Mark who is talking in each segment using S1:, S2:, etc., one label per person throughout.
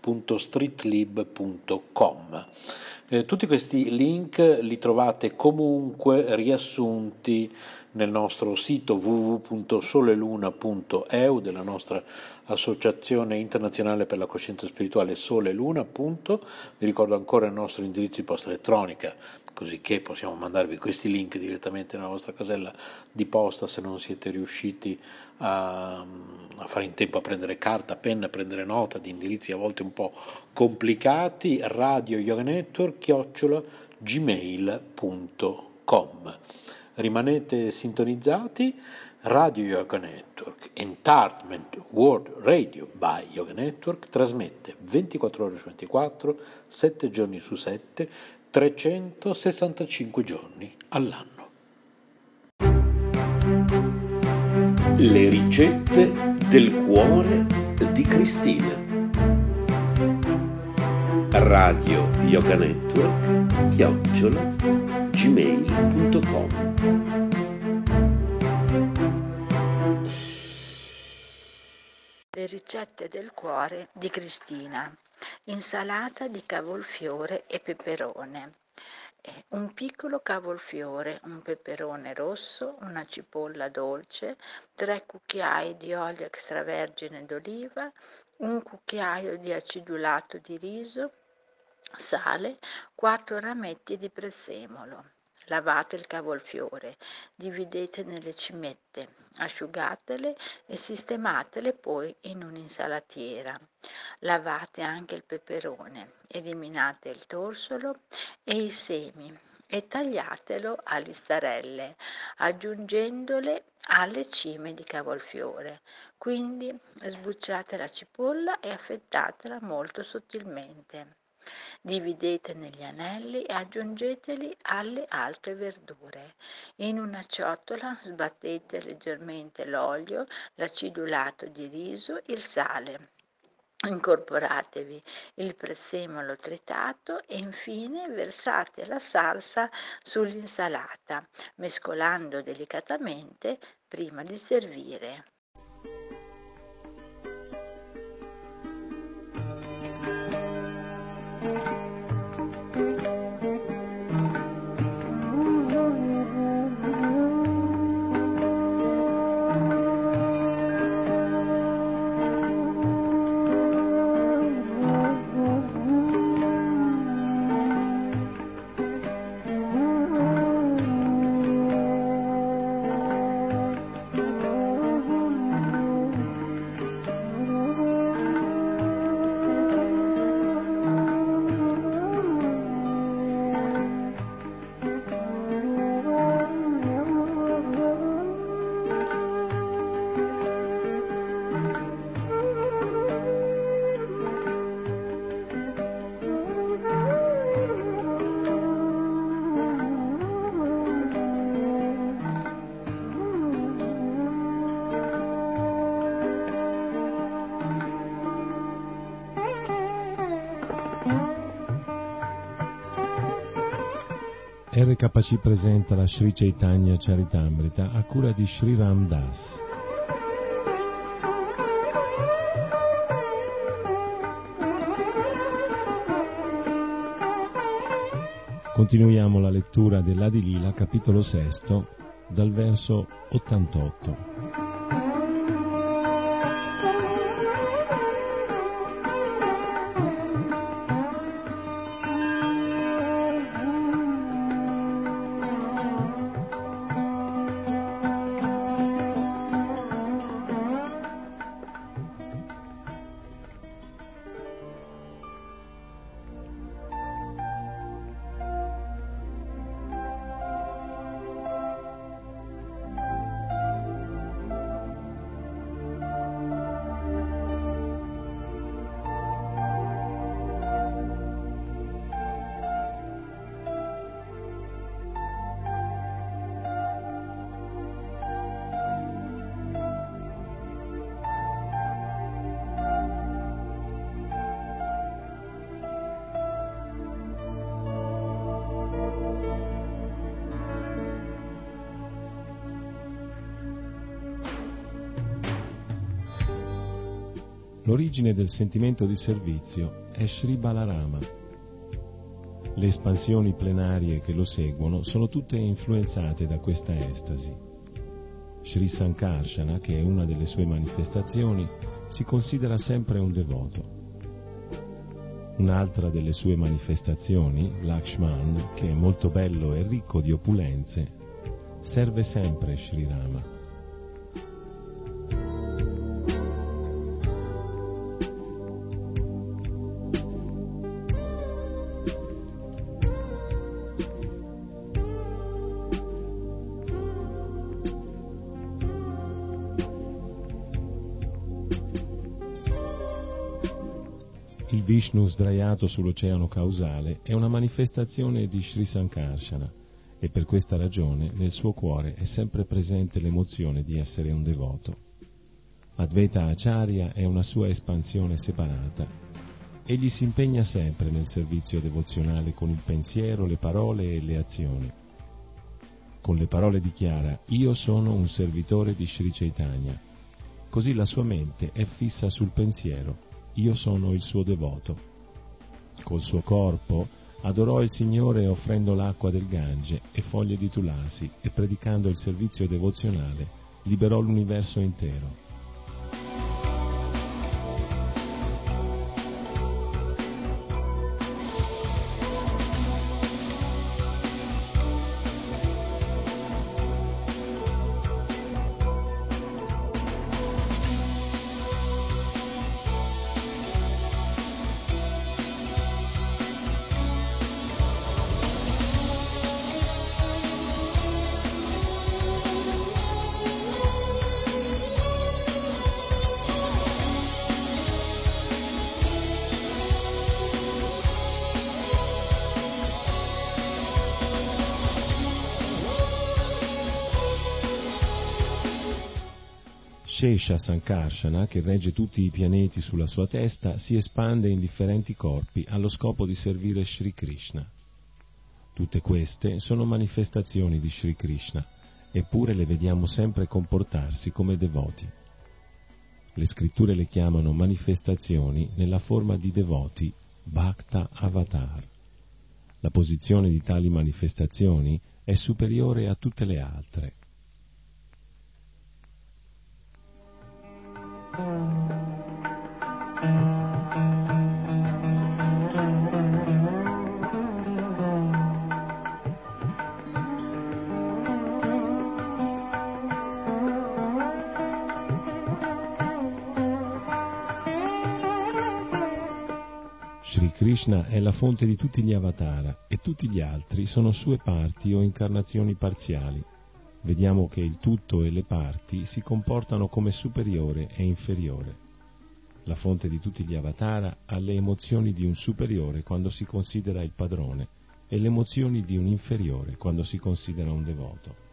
S1: snails-paceedition.stores.streetlib.com. Eh, tutti questi link li trovate comunque riassunti nel nostro sito www.soleluna.eu della nostra associazione internazionale per la coscienza spirituale Sole. Vi ricordo ancora il nostro indirizzo di posta elettronica, così che possiamo mandarvi questi link direttamente nella vostra casella di posta se non siete riusciti a, a fare in tempo a prendere carta, penna, a prendere nota di indirizzi a volte un po' complicati. Radio Yoga Network, chiocciola gmail.com rimanete sintonizzati. Radio Yoga Network, Entertainment World Radio by Yoga Network, trasmette 24 ore su 24, 7 giorni su 7, 365 giorni all'anno. Le ricette del cuore di Cristina. Radio Yoga Network, chiocciola, gmail.com
S2: Le ricette del cuore di Cristina. insalata di cavolfiore e peperone. Un piccolo cavolfiore, un peperone rosso, una cipolla dolce, tre cucchiai di olio extravergine d'oliva, un cucchiaio di acidulato di riso, sale, quattro rametti di prezzemolo. Lavate il cavolfiore, dividete nelle cimette, asciugatele e sistematele poi in un'insalatiera. Lavate anche il peperone, eliminate il torsolo e i semi e tagliatelo a listarelle, aggiungendole alle cime di cavolfiore. Quindi sbucciate la cipolla e affettatela molto sottilmente. Dividete negli anelli e aggiungeteli alle altre verdure. In una ciotola sbattete leggermente l'olio, l'acidulato di riso, il sale. Incorporatevi il prezzemolo tritato e infine versate la salsa sull'insalata, mescolando delicatamente prima di servire.
S3: RKC presenta la Sri Chaitanya Charitamrita a cura di Sri Ram Das. Continuiamo la lettura dell'Adilila, capitolo 6, dal verso 88. L'origine del sentimento di servizio è Sri Balarama. Le espansioni plenarie che lo seguono sono tutte influenzate da questa estasi. Sri Sankarsana, che è una delle sue manifestazioni, si considera sempre un devoto. Un'altra delle sue manifestazioni, Lakshman, che è molto bello e ricco di opulenze, serve sempre Sri Rama. Vishnu sdraiato sull'oceano causale è una manifestazione di Sri Sankarsana e per questa ragione nel suo cuore è sempre presente l'emozione di essere un devoto. Advaita Acharya è una sua espansione separata. Egli si impegna sempre nel servizio devozionale con il pensiero, le parole e le azioni. Con le parole dichiara Io sono un servitore di Sri Chaitanya. Così la sua mente è fissa sul pensiero io sono il suo devoto. Col suo corpo adorò il Signore offrendo l'acqua del Gange e foglie di tulasi e predicando il servizio devozionale liberò l'universo intero. Shesha Sankarsana, che regge tutti i pianeti sulla sua testa, si espande in differenti corpi allo scopo di servire Sri Krishna. Tutte queste sono manifestazioni di Sri Krishna, eppure le vediamo sempre comportarsi come devoti. Le scritture le chiamano manifestazioni nella forma di devoti, Bhakta Avatar. La posizione di tali manifestazioni è superiore a tutte le altre Krishna è la fonte di tutti gli avatara e tutti gli altri sono sue parti o incarnazioni parziali vediamo che il tutto e le parti si comportano come superiore e inferiore. La fonte di tutti gli avatara ha le emozioni di un superiore quando si considera il padrone e le emozioni di un inferiore quando si considera un devoto.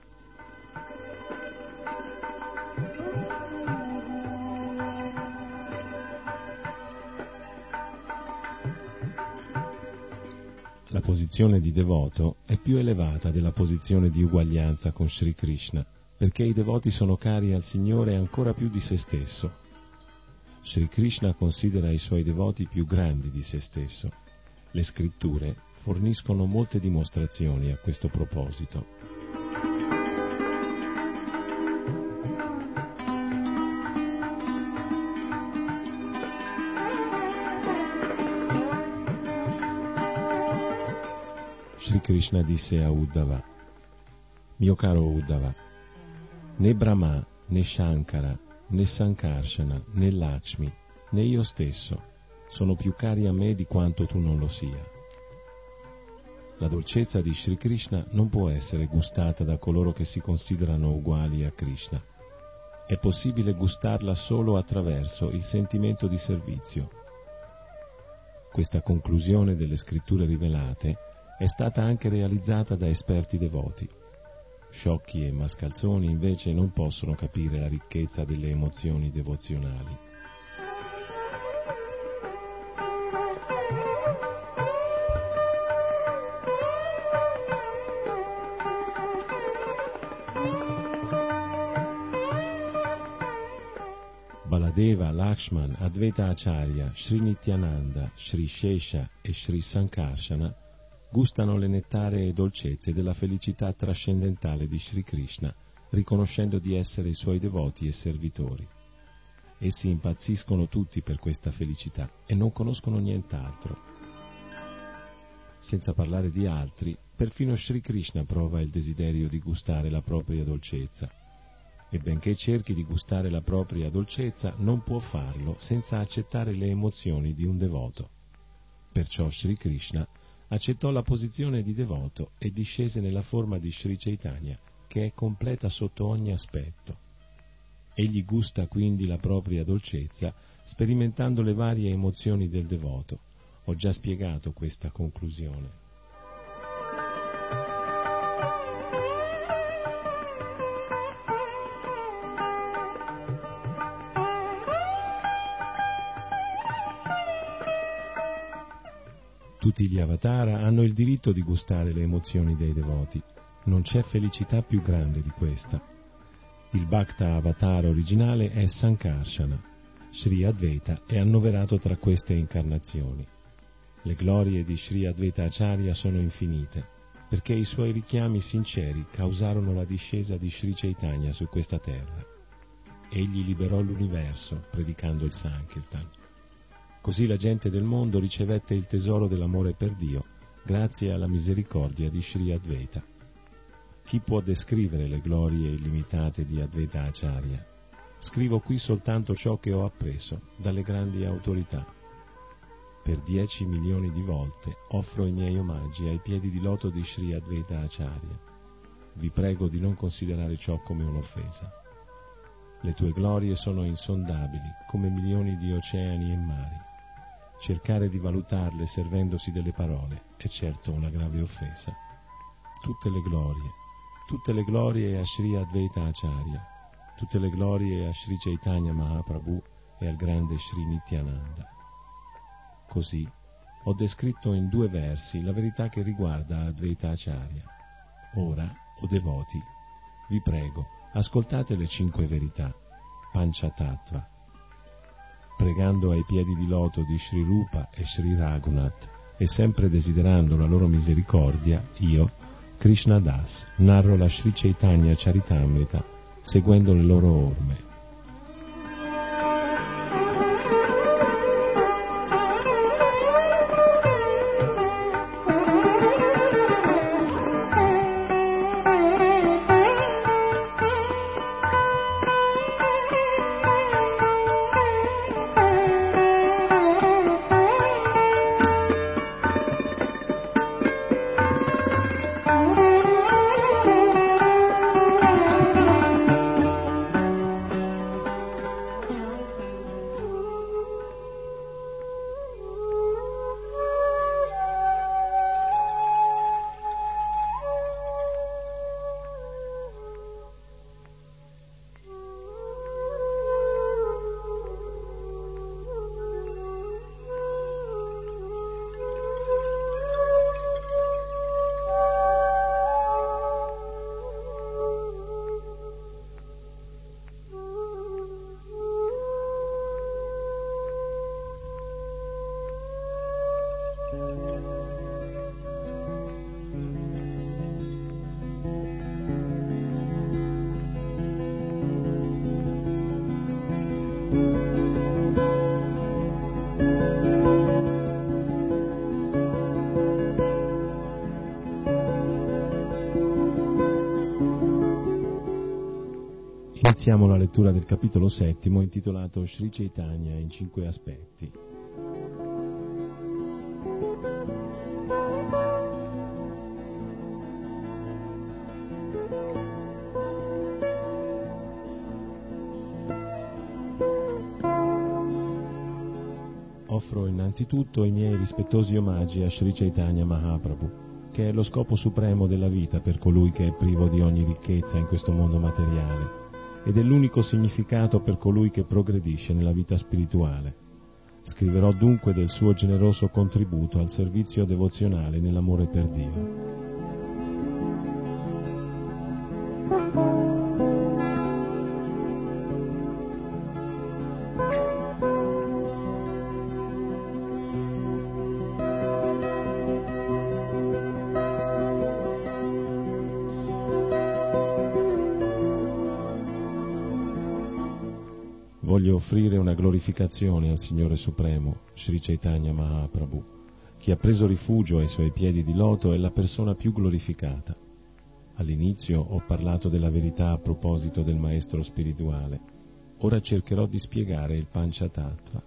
S3: Posizione di devoto è più elevata della posizione di uguaglianza con Sri Krishna, perché i devoti sono cari al Signore ancora più di se stesso. Sri Krishna considera i suoi devoti più grandi di se stesso. Le scritture forniscono molte dimostrazioni a questo proposito. Krishna disse a Uddhava, mio caro Uddhava, né Brahma, né Shankara, né Sankarsana, né Lakshmi, né io stesso sono più cari a me di quanto tu non lo sia. La dolcezza di Sri Krishna non può essere gustata da coloro che si considerano uguali a Krishna. È possibile gustarla solo attraverso il sentimento di servizio. Questa conclusione delle scritture rivelate è stata anche realizzata da esperti devoti. Sciocchi e mascalzoni invece non possono capire la ricchezza delle emozioni devozionali. Baladeva, Lakshman, Advaita Acharya, Sri Nityananda, Sri Shesha e Sri Sankarsana gustano le nettaree dolcezze della felicità trascendentale di Sri Krishna, riconoscendo di essere i suoi devoti e servitori. Essi impazziscono tutti per questa felicità e non conoscono nient'altro. Senza parlare di altri, perfino Sri Krishna prova il desiderio di gustare la propria dolcezza. E benché cerchi di gustare la propria dolcezza, non può farlo senza accettare le emozioni di un devoto. Perciò Sri Krishna accettò la posizione di devoto e discese nella forma di Sri Chaitanya, che è completa sotto ogni aspetto. Egli gusta quindi la propria dolcezza, sperimentando le varie emozioni del devoto. Ho già spiegato questa conclusione. Tutti gli avatara hanno il diritto di gustare le emozioni dei devoti. Non c'è felicità più grande di questa. Il Bhakta Avatar originale è Sankarsana. Sri Advaita è annoverato tra queste incarnazioni. Le glorie di Sri Advaita Acharya sono infinite, perché i suoi richiami sinceri causarono la discesa di Sri Chaitanya su questa terra. Egli liberò l'universo predicando il Sankirtan. Così la gente del mondo ricevette il tesoro dell'amore per Dio grazie alla misericordia di Sri Advaita. Chi può descrivere le glorie illimitate di Advaita Acharya? Scrivo qui soltanto ciò che ho appreso dalle grandi autorità per dieci milioni di volte offro i miei omaggi ai piedi di loto di Sri Advaita Acharya. Vi prego di non considerare ciò come un'offesa. Le tue glorie sono insondabili come milioni di oceani e mari. Cercare di valutarle servendosi delle parole è certo una grave offesa. Tutte le glorie, tutte le glorie a Sri Advaita Acharya, tutte le glorie a Sri Chaitanya Mahaprabhu e al grande Sri Nityananda. Così ho descritto in due versi la verità che riguarda Advaita Acharya. Ora, o oh devoti, vi prego, ascoltate le cinque verità, Panchatattva. Pregando ai piedi di loto di Sri Rupa e Sri Raghunath e sempre desiderando la loro misericordia, io, Krishna Das, narro la Sri Chaitanya Charitamrita seguendo le loro orme capitolo settimo intitolato Sri Chaitanya in cinque aspetti. Offro innanzitutto i miei rispettosi omaggi a Sri Chaitanya Mahaprabhu, che è lo scopo supremo della vita per colui che è privo di ogni ricchezza in questo mondo materiale ed è l'unico significato per colui che progredisce nella vita spirituale. Scriverò dunque del suo generoso contributo al servizio devozionale nell'amore per Dio. Glorificazione al Signore Supremo, Sri Chaitanya Mahaprabhu. Chi ha preso rifugio ai suoi piedi di loto è la persona più glorificata. All'inizio ho parlato della verità a proposito del maestro spirituale. Ora cercherò di spiegare il Panchatattva.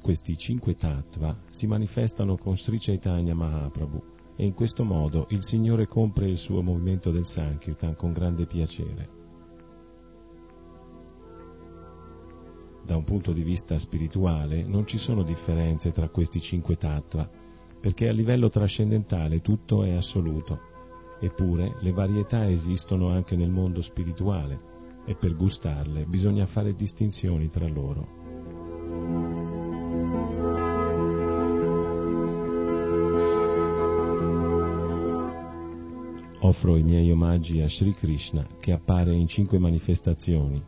S3: Questi cinque tattva si manifestano con Sri Chaitanya Mahaprabhu e in questo modo il Signore compre il suo movimento del Sankirtan con grande piacere. Da un punto di vista spirituale non ci sono differenze tra questi cinque tattva, perché a livello trascendentale tutto è assoluto. Eppure le varietà esistono anche nel mondo spirituale e per gustarle bisogna fare distinzioni tra loro. Offro i miei omaggi a Sri Krishna che appare in cinque manifestazioni,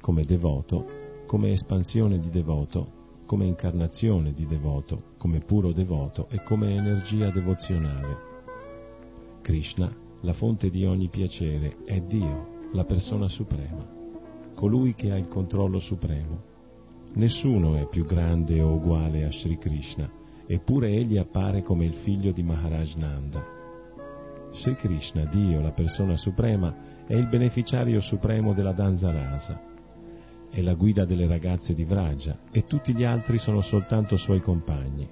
S3: come devoto, come espansione di devoto, come incarnazione di devoto, come puro devoto e come energia devozionale. Krishna, la fonte di ogni piacere, è Dio, la persona suprema, colui che ha il controllo supremo. Nessuno è più grande o uguale a Sri Krishna, eppure egli appare come il figlio di Maharaj Nanda. Sri Krishna, Dio, la persona suprema, è il beneficiario supremo della danza rasa, è la guida delle ragazze di Vraja e tutti gli altri sono soltanto suoi compagni.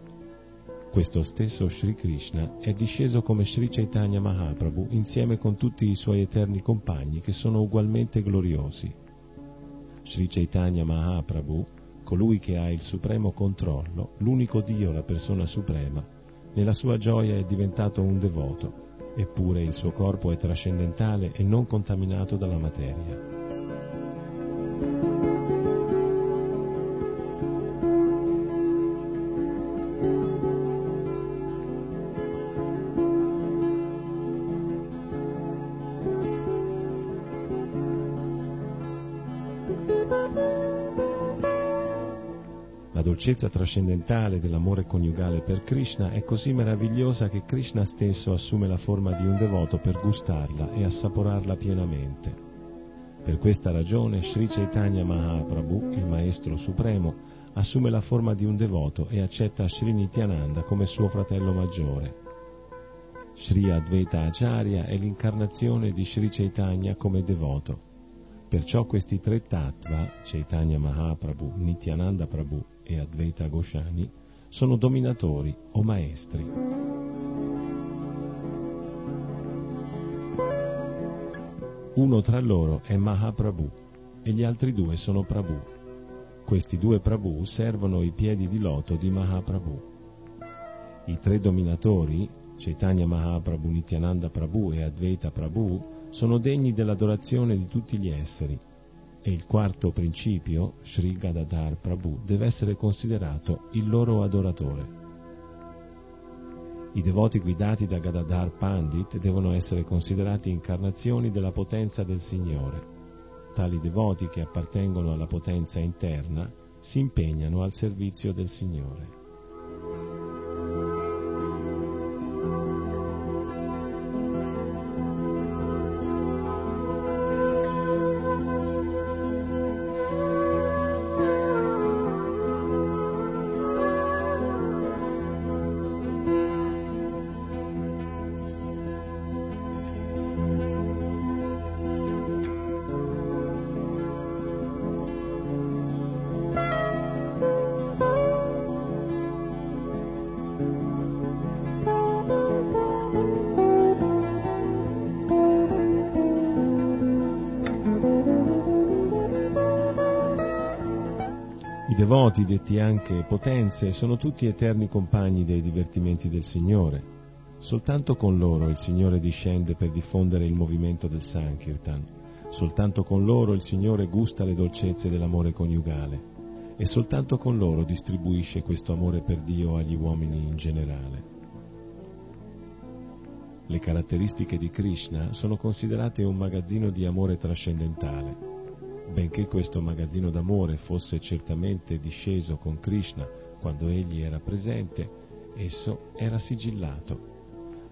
S3: Questo stesso Sri Krishna è disceso come Sri Chaitanya Mahaprabhu insieme con tutti i suoi eterni compagni che sono ugualmente gloriosi. Sri Chaitanya Mahaprabhu, colui che ha il supremo controllo, l'unico Dio, la persona suprema, nella sua gioia è diventato un devoto eppure il suo corpo è trascendentale e non contaminato dalla materia. Dolcezza trascendentale dell'amore coniugale per Krishna è così meravigliosa che Krishna stesso assume la forma di un devoto per gustarla e assaporarla pienamente. Per questa ragione Sri Chaitanya Mahaprabhu, il Maestro Supremo, assume la forma di un devoto e accetta Sri Nityananda come suo fratello maggiore. Sri Advaita Acharya è l'incarnazione di Sri Chaitanya come devoto. Perciò questi tre tattva, Chaitanya Mahaprabhu, Nityananda Prabhu e Advaita Goshani sono dominatori o maestri. Uno tra loro è Mahaprabhu e gli altri due sono Prabhu. Questi due Prabhu servono i piedi di loto di Mahaprabhu. I tre dominatori, Chaitanya Mahaprabhu, Nityananda Prabhu e Advaita Prabhu, sono degni dell'adorazione di tutti gli esseri e il quarto principio, Sri Gadadhar Prabhu, deve essere considerato il loro adoratore. I devoti guidati da Gadadhar Pandit devono essere considerati incarnazioni della potenza del Signore. Tali devoti che appartengono alla potenza interna si impegnano al servizio del Signore. Devoti, detti anche potenze, sono tutti eterni compagni dei divertimenti del Signore. Soltanto con loro il Signore discende per diffondere il movimento del Sankirtan. Soltanto con loro il Signore gusta le dolcezze dell'amore coniugale. E soltanto con loro distribuisce questo amore per Dio agli uomini in generale. Le caratteristiche di Krishna sono considerate un magazzino di amore trascendentale benché questo magazzino d'amore fosse certamente disceso con Krishna quando egli era presente, esso era sigillato.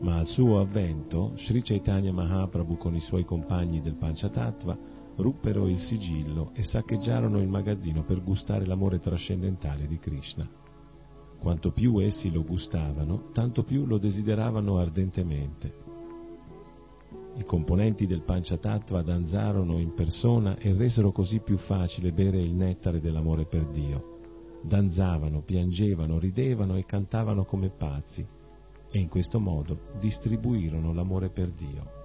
S3: Ma al suo avvento, Sri Chaitanya Mahaprabhu con i suoi compagni del Panchatattva ruppero il sigillo e saccheggiarono il magazzino per gustare l'amore trascendentale di Krishna. Quanto più essi lo gustavano, tanto più lo desideravano ardentemente i componenti del Panchatattva danzarono in persona e resero così più facile bere il nettare dell'amore per Dio. Danzavano, piangevano, ridevano e cantavano come pazzi e in questo modo distribuirono l'amore per Dio.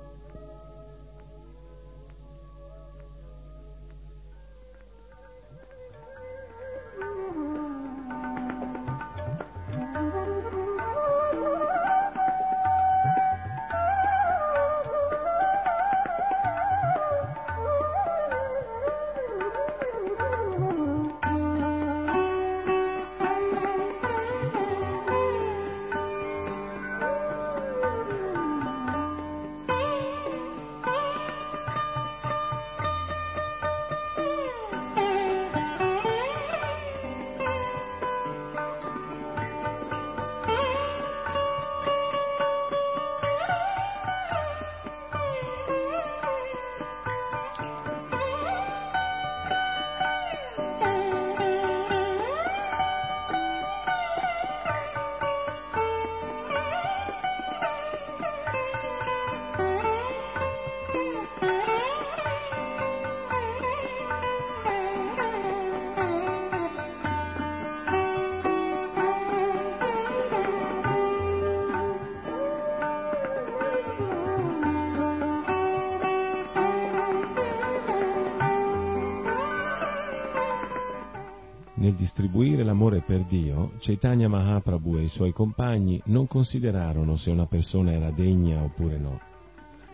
S3: Distribuire l'amore per Dio, Chaitanya Mahaprabhu e i suoi compagni non considerarono se una persona era degna oppure no,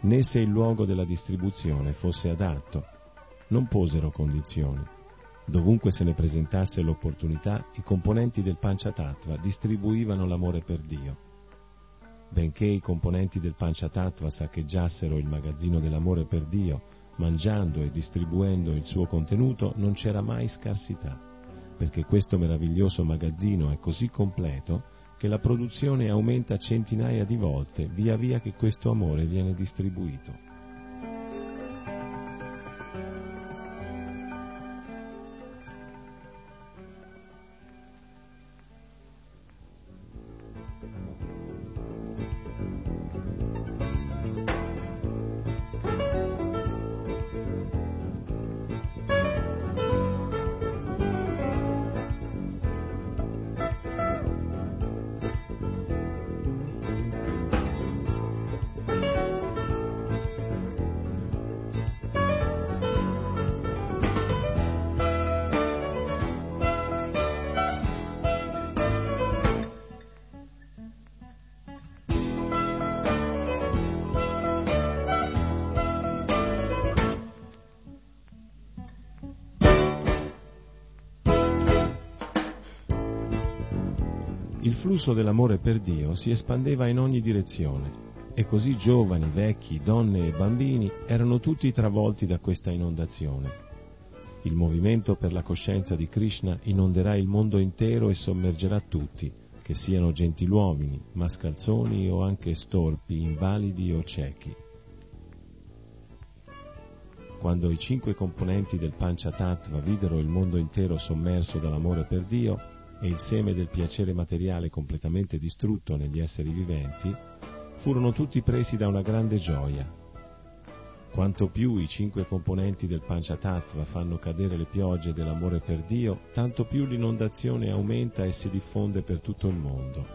S3: né se il luogo della distribuzione fosse adatto. Non posero condizioni. Dovunque se ne presentasse l'opportunità, i componenti del Panchatattva distribuivano l'amore per Dio. Benché i componenti del Panchatattva saccheggiassero il magazzino dell'amore per Dio, mangiando e distribuendo il suo contenuto, non c'era mai scarsità, perché questo meraviglioso magazzino è così completo che la produzione aumenta centinaia di volte via via che questo amore viene distribuito. Per Dio si espandeva in ogni direzione e così giovani, vecchi, donne e bambini erano tutti travolti da questa inondazione. Il movimento per la coscienza di Krishna inonderà il mondo intero e sommergerà tutti, che siano gentiluomini, mascalzoni o anche storpi, invalidi o ciechi. Quando i cinque componenti del Panchatattva videro il mondo intero sommerso dall'amore per Dio, e il seme del piacere materiale completamente distrutto negli esseri viventi, furono tutti presi da una grande gioia. Quanto più i cinque componenti del Panchatattva fanno cadere le piogge dell'amore per Dio, tanto più l'inondazione aumenta e si diffonde per tutto il mondo.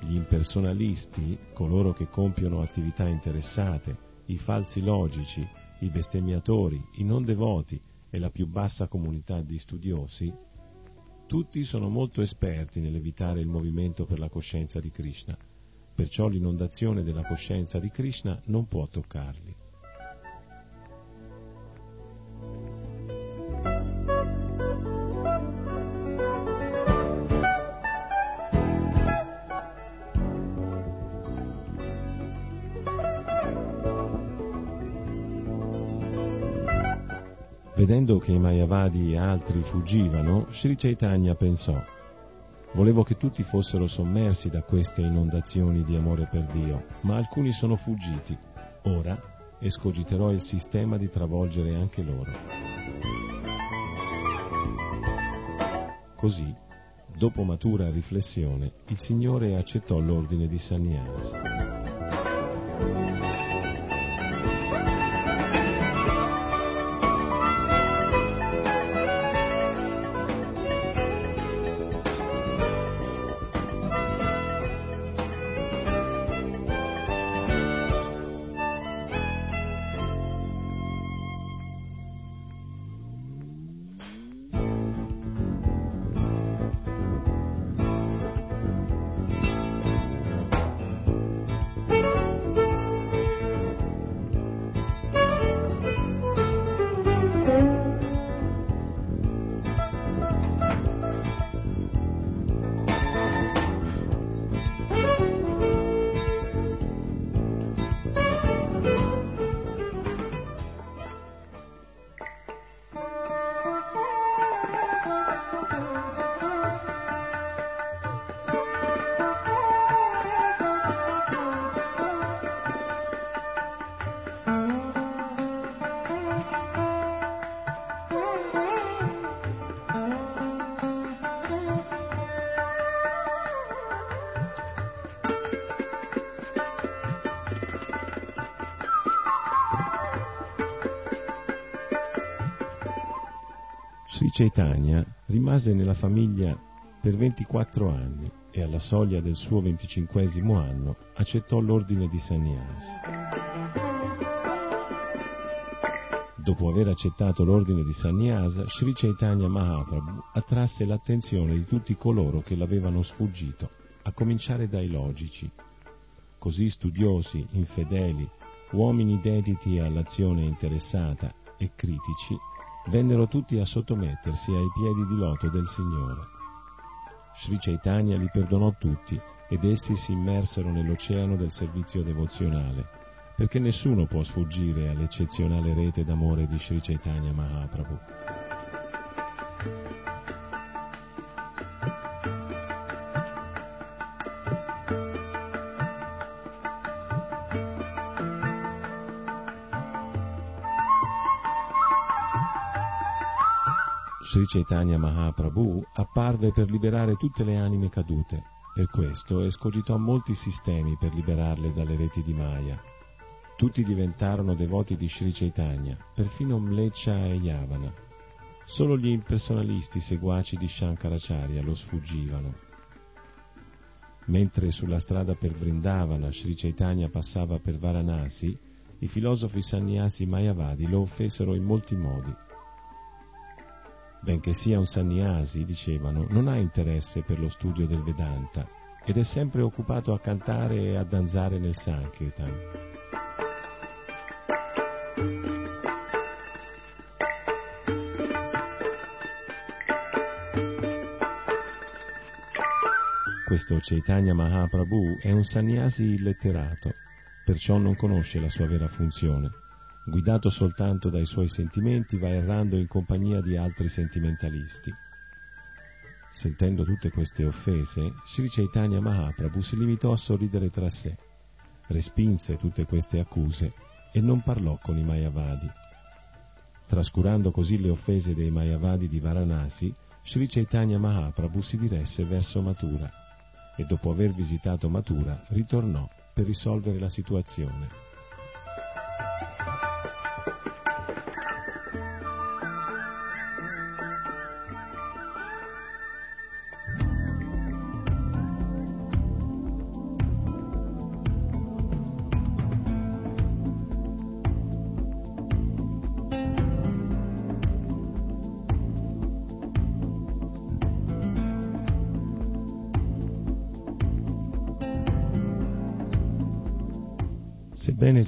S3: Gli impersonalisti, coloro che compiono attività interessate, i falsi logici, i bestemmiatori, i non devoti e la più bassa comunità di studiosi, tutti sono molto esperti nell'evitare il movimento per la coscienza di Krishna, perciò l'inondazione della coscienza di Krishna non può toccarli. Vedendo che i Mayavadi e altri fuggivano, Sri Chaitanya pensò Volevo che tutti fossero sommersi da queste inondazioni di amore per Dio, ma alcuni sono fuggiti. Ora escogiterò il sistema di travolgere anche loro. Così, dopo matura riflessione, il Signore accettò l'ordine di Sannyas. Chaitanya rimase nella famiglia per 24 anni e alla soglia del suo venticinquesimo anno accettò l'ordine di sannyasi. Dopo aver accettato l'ordine di Sannyasa, Sri Chaitanya Mahaprabhu attrasse l'attenzione di tutti coloro che l'avevano sfuggito, a cominciare dai logici. Così studiosi, infedeli, uomini dediti all'azione interessata e critici, vennero tutti a sottomettersi ai piedi di loto del Signore. Sri Chaitanya li perdonò tutti ed essi si immersero nell'oceano del servizio devozionale, perché nessuno può sfuggire all'eccezionale rete d'amore di Sri Chaitanya Mahaprabhu. Sri Chaitanya Mahaprabhu apparve per liberare tutte le anime cadute. Per questo escogitò molti sistemi per liberarle dalle reti di Maya. Tutti diventarono devoti di Sri Chaitanya, perfino Mleccia e Yavana. Solo gli impersonalisti seguaci di Shankaracharya lo sfuggivano. Mentre sulla strada per Vrindavana Sri Chaitanya passava per Varanasi, i filosofi sannyasi mayavadi lo offesero in molti modi benché sia un sannyasi, dicevano, non ha interesse per lo studio del Vedanta ed è sempre occupato a cantare e a danzare nel Sankirtan. Questo Chaitanya Mahaprabhu è un sannyasi illetterato, perciò non conosce la sua vera funzione guidato soltanto dai suoi sentimenti, va errando in compagnia di altri sentimentalisti. Sentendo tutte queste offese, Sri Chaitanya Mahaprabhu si limitò a sorridere tra sé, respinse tutte queste accuse e non parlò con i Mayavadi. Trascurando così le offese dei Mayavadi di Varanasi, Sri Chaitanya Mahaprabhu si diresse verso Mathura e dopo aver visitato Mathura ritornò per risolvere la situazione.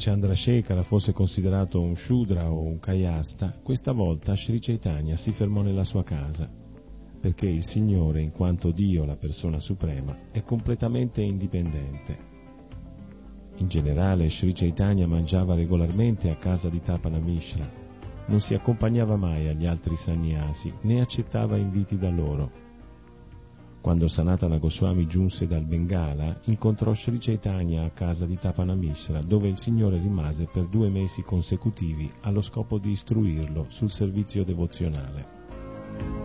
S3: Chandrasekhara fosse considerato un Shudra o un Kayasta, questa volta Sri Chaitanya si fermò nella sua casa, perché il Signore, in quanto Dio, la persona suprema, è completamente indipendente. In generale Sri Chaitanya mangiava regolarmente a casa di Tapana Mishra, non si accompagnava mai agli altri sannyasi né accettava inviti da loro quando Sanatana Goswami giunse dal Bengala, incontrò Sri Chaitanya a casa di Tapana Mishra, dove il Signore rimase per due mesi consecutivi allo scopo di istruirlo sul servizio devozionale.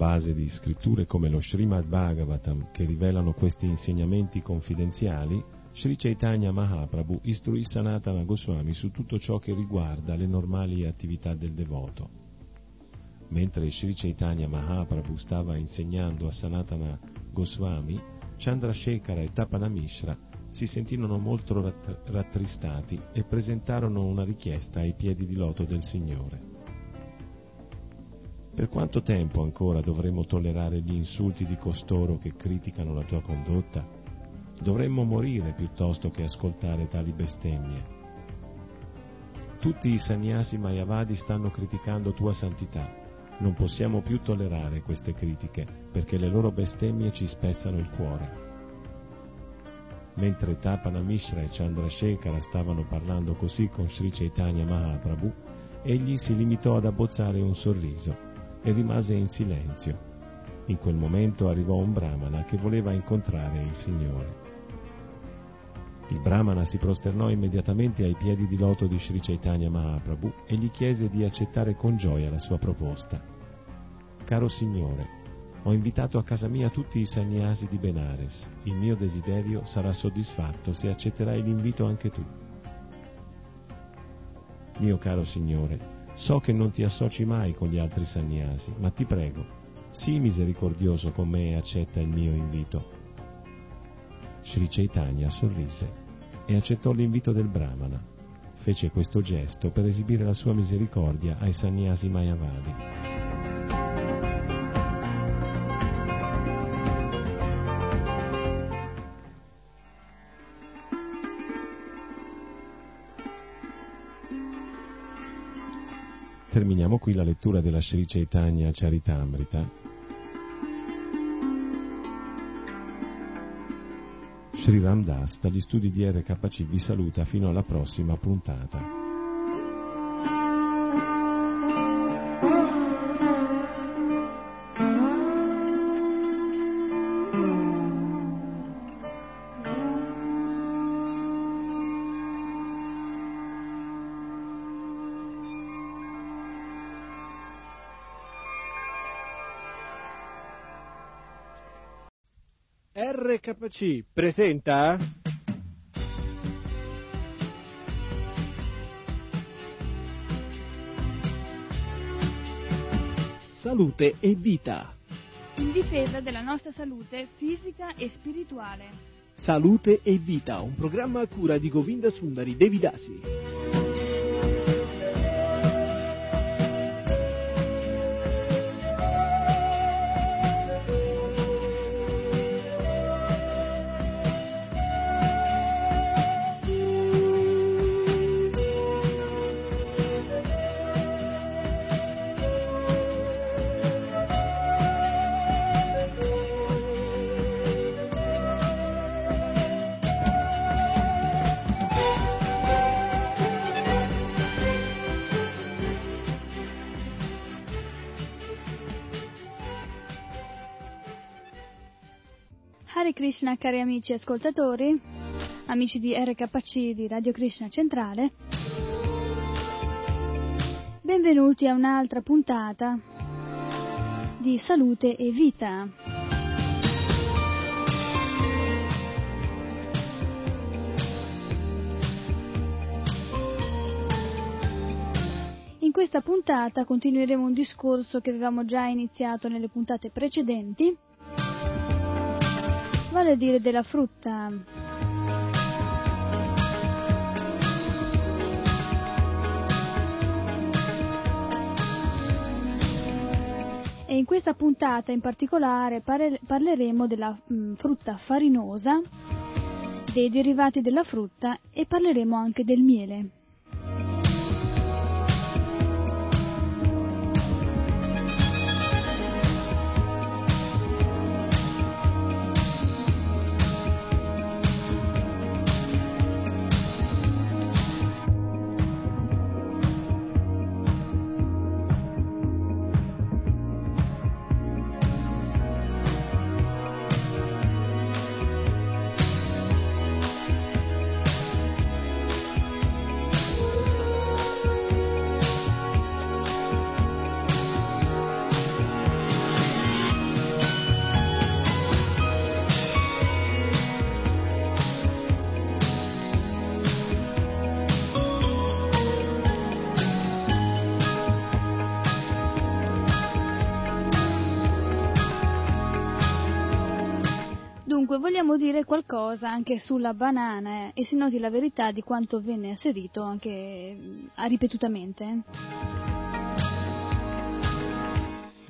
S3: Base di scritture come lo Srimad Bhagavatam che rivelano questi insegnamenti confidenziali, Sri Chaitanya Mahaprabhu istruì Sanatana Goswami su tutto ciò che riguarda le normali attività del devoto. Mentre Sri Chaitanya Mahaprabhu stava insegnando a Sanatana Goswami, Chandrasekhara e Tapana Mishra si sentirono molto rattristati e presentarono una richiesta ai piedi di loto del Signore. Per quanto tempo ancora dovremo tollerare gli insulti di costoro che criticano la tua condotta? Dovremmo morire piuttosto che ascoltare tali bestemmie. Tutti i sannyasi mayavadi stanno criticando tua santità. Non possiamo più tollerare queste critiche perché le loro bestemmie ci spezzano il cuore. Mentre Tapana Mishra e Chandrasekhara stavano parlando così con Sri Chaitanya Mahaprabhu, egli si limitò ad abbozzare un sorriso e rimase in silenzio. In quel momento arrivò un brahmana che voleva incontrare il Signore. Il brahmana si prosternò immediatamente ai piedi di loto di Sri Chaitanya Mahaprabhu e gli chiese di accettare con gioia la sua proposta. Caro Signore, ho invitato a casa mia tutti i sannyasi di Benares. Il mio desiderio sarà soddisfatto se accetterai l'invito anche tu. Mio caro Signore, so che non ti associ mai con gli altri sannyasi, ma ti prego, sii misericordioso con me e accetta il mio invito. Sri Chaitanya sorrise e accettò l'invito del Brahmana. Fece questo gesto per esibire la sua misericordia ai sannyasi Mayavadi. Terminiamo qui la lettura della Sri Chaitanya Charitamrita. Sri Ramdas dagli studi di RKC vi saluta fino alla prossima puntata.
S4: RKC presenta Salute e vita.
S5: In difesa della nostra salute fisica e spirituale.
S4: Salute e vita, un programma a cura di Govinda Sundari Devidasi.
S5: Krishna cari amici ascoltatori, amici di RKC di Radio Krishna Centrale. Benvenuti a un'altra puntata di Salute e Vita. In questa puntata continueremo un discorso che avevamo già iniziato nelle puntate precedenti a dire della frutta. E in questa puntata in particolare parleremo della mm, frutta farinosa, dei derivati della frutta e parleremo anche del miele. Vogliamo dire qualcosa anche sulla banana eh, e si noti la verità di quanto venne asserito anche mm, ripetutamente.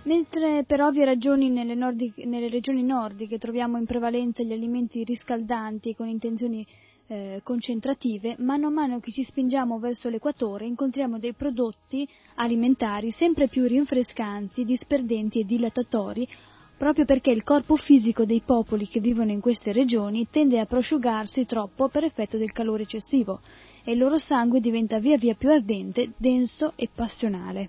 S5: Mentre per ovvie ragioni nelle, nordiche, nelle, regioni nordiche troviamo in prevalenza gli alimenti riscaldanti con intenzioni eh, concentrative, mano a mano che ci spingiamo verso l'equatore incontriamo dei prodotti alimentari sempre più rinfrescanti, disperdenti e dilatatori, proprio perché il corpo fisico dei popoli che vivono in queste regioni tende a prosciugarsi troppo per effetto del calore eccessivo e il loro sangue diventa via via più ardente, denso e passionale.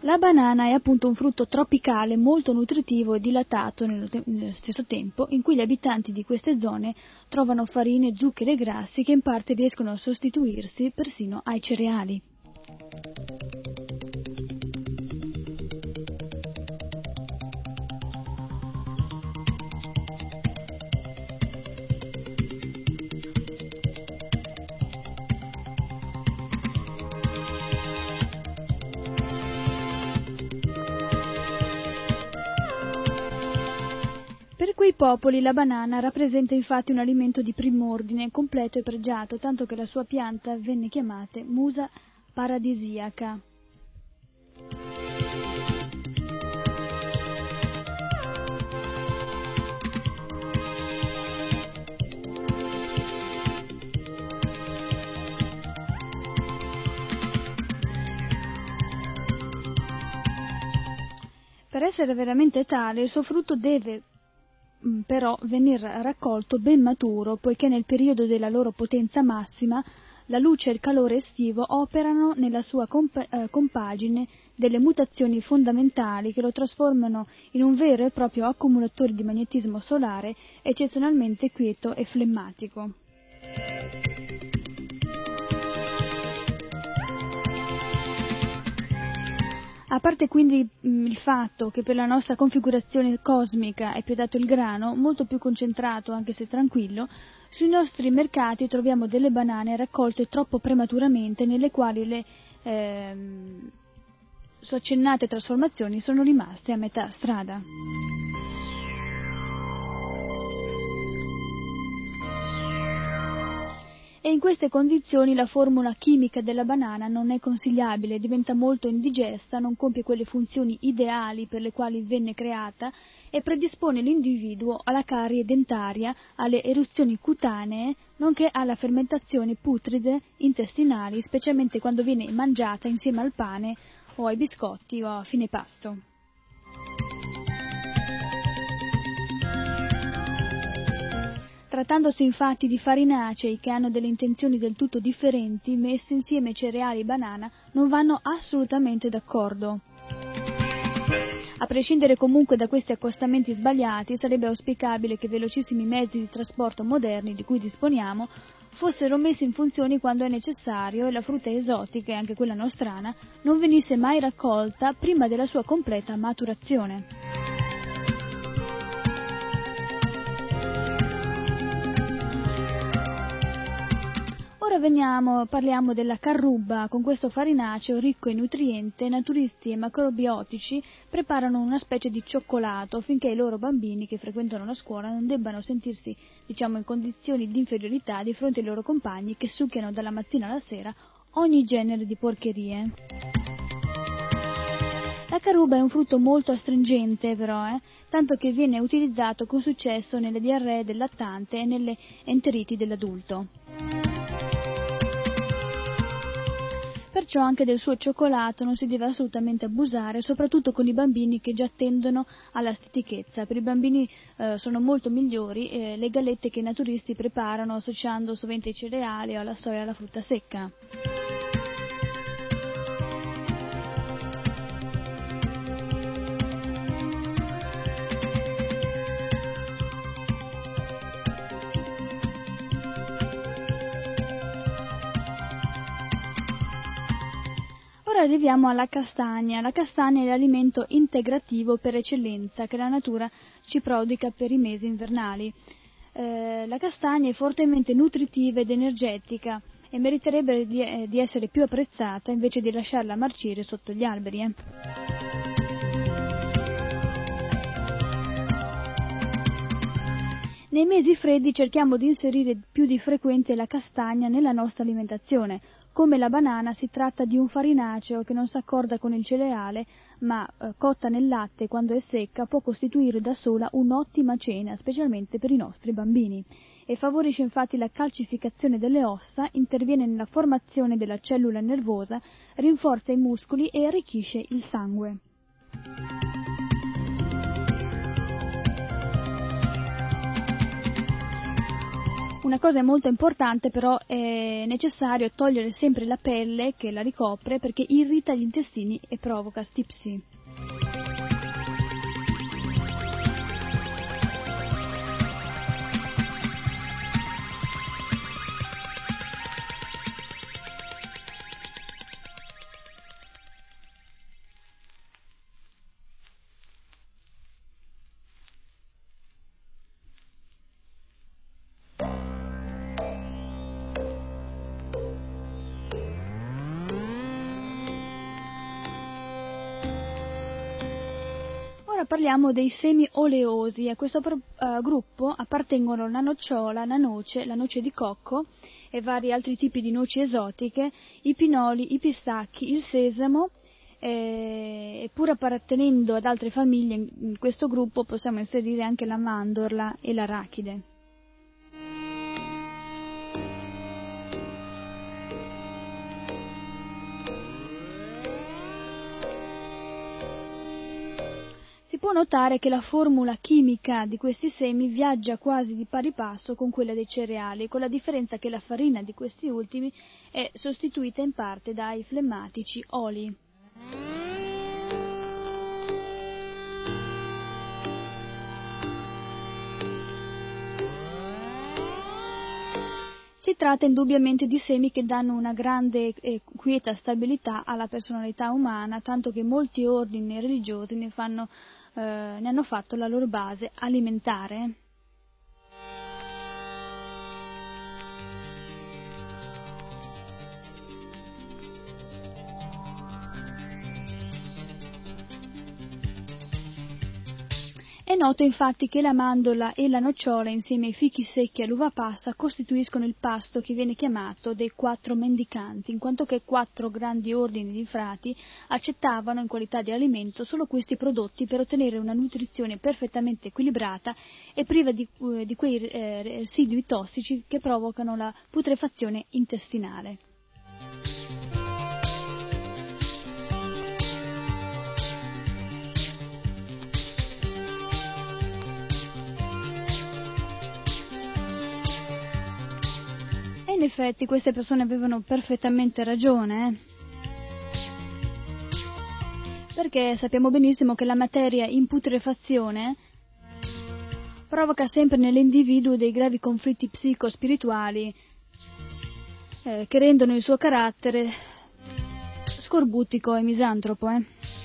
S5: La banana è appunto un frutto tropicale molto nutritivo e dilatato nello, te- nello, stesso tempo, in cui gli abitanti di queste zone trovano farine, zuccheri e grassi che in parte riescono a sostituirsi persino ai cereali. Per quei popoli la banana rappresenta infatti un alimento di prim'ordine, completo e pregiato, tanto che la sua pianta venne chiamata musa paradisiaca. Per essere veramente tale, il suo frutto deve mm, però venir raccolto ben maturo, poiché nel periodo della loro potenza massima la luce e il calore estivo operano nella sua eh, compagine delle mutazioni fondamentali che lo trasformano in un vero e proprio accumulatore di magnetismo solare eccezionalmente quieto e flemmatico. A parte quindi mh, il fatto che per la nostra configurazione cosmica è più dato il grano, molto più concentrato anche se tranquillo, sui nostri mercati troviamo delle banane raccolte troppo prematuramente nelle quali le ehm, su accennate trasformazioni sono rimaste a metà strada. E in queste condizioni la formula chimica della banana non è consigliabile, diventa molto indigesta, non compie quelle funzioni ideali per le quali venne creata e predispone l'individuo alla carie dentaria, alle eruzioni cutanee, nonché alla fermentazione putride intestinali, specialmente quando viene mangiata insieme al pane o ai biscotti o a fine pasto. Trattandosi infatti di farinacei che hanno delle intenzioni del tutto differenti, messi insieme cereali e banana non vanno assolutamente d'accordo. A prescindere comunque da questi accostamenti sbagliati, sarebbe auspicabile che velocissimi mezzi di trasporto moderni di cui disponiamo fossero messi in funzione quando è necessario e la frutta esotica, e anche quella nostrana, non venisse mai raccolta prima della sua completa maturazione. Ora veniamo, parliamo della carruba. Con questo farinaceo ricco in nutriente, naturisti e macrobiotici preparano una specie di cioccolato affinché i loro bambini che frequentano la scuola non debbano sentirsi, diciamo, in condizioni di inferiorità di fronte ai loro compagni che succhiano dalla mattina alla sera ogni genere di porcherie. La caruba è un frutto molto astringente però, eh, tanto che viene utilizzato con successo nelle diarree del lattante e nelle enteriti dell'adulto. Perciò anche del suo cioccolato non si deve assolutamente abusare, soprattutto con i bambini che già tendono alla stitichezza. Per i bambini eh, sono molto migliori eh, le gallette che i naturisti preparano associando sovente ai cereali o alla soia alla frutta secca. Ora arriviamo alla castagna. La castagna è l'alimento integrativo per eccellenza che la natura ci prodiga per i mesi invernali. Eh, la castagna è fortemente nutritiva ed energetica e meriterebbe di, eh, di, essere più apprezzata invece di lasciarla marcire sotto gli alberi. Eh. Nei mesi freddi cerchiamo di inserire più di frequente la castagna nella nostra alimentazione, come la banana si tratta di un farinaceo che non si accorda con il cereale, ma eh, cotta nel latte quando è secca può costituire da sola un'ottima cena, specialmente per i nostri bambini. E favorisce infatti la calcificazione delle ossa, interviene nella formazione della cellula nervosa, rinforza i muscoli e arricchisce il sangue. Una cosa molto importante però è necessario togliere sempre la pelle che la ricopre perché irrita gli intestini e provoca stipsi. Parliamo dei semi oleosi. A questo uh, gruppo appartengono la nocciola, la noce, la noce di cocco e vari altri tipi di noci esotiche, i pinoli, i pistacchi, il sesamo, e pur appartenendo ad altre famiglie in questo gruppo possiamo inserire anche la mandorla e l'arachide. Notare che la formula chimica di questi semi viaggia quasi di pari passo con quella dei cereali, con la differenza che la farina di questi ultimi è sostituita in parte dai flemmatici oli. Si tratta indubbiamente di semi che danno una grande e quieta stabilità alla personalità umana, tanto che molti ordini religiosi ne fanno ne hanno fatto la loro base alimentare. Noto infatti che la mandorla e la nocciola insieme ai fichi secchi e all'uva passa costituiscono il pasto che viene chiamato dei quattro mendicanti, in quanto che quattro grandi ordini di frati accettavano in qualità di alimento solo questi prodotti per ottenere una nutrizione perfettamente equilibrata e priva di, eh, di quei eh, residui tossici che provocano la putrefazione intestinale. In effetti queste persone avevano perfettamente ragione, eh? perché sappiamo benissimo che la materia in putrefazione provoca sempre nell'individuo dei gravi conflitti psicospirituali eh, che rendono il suo carattere scorbutico e misantropo. Eh?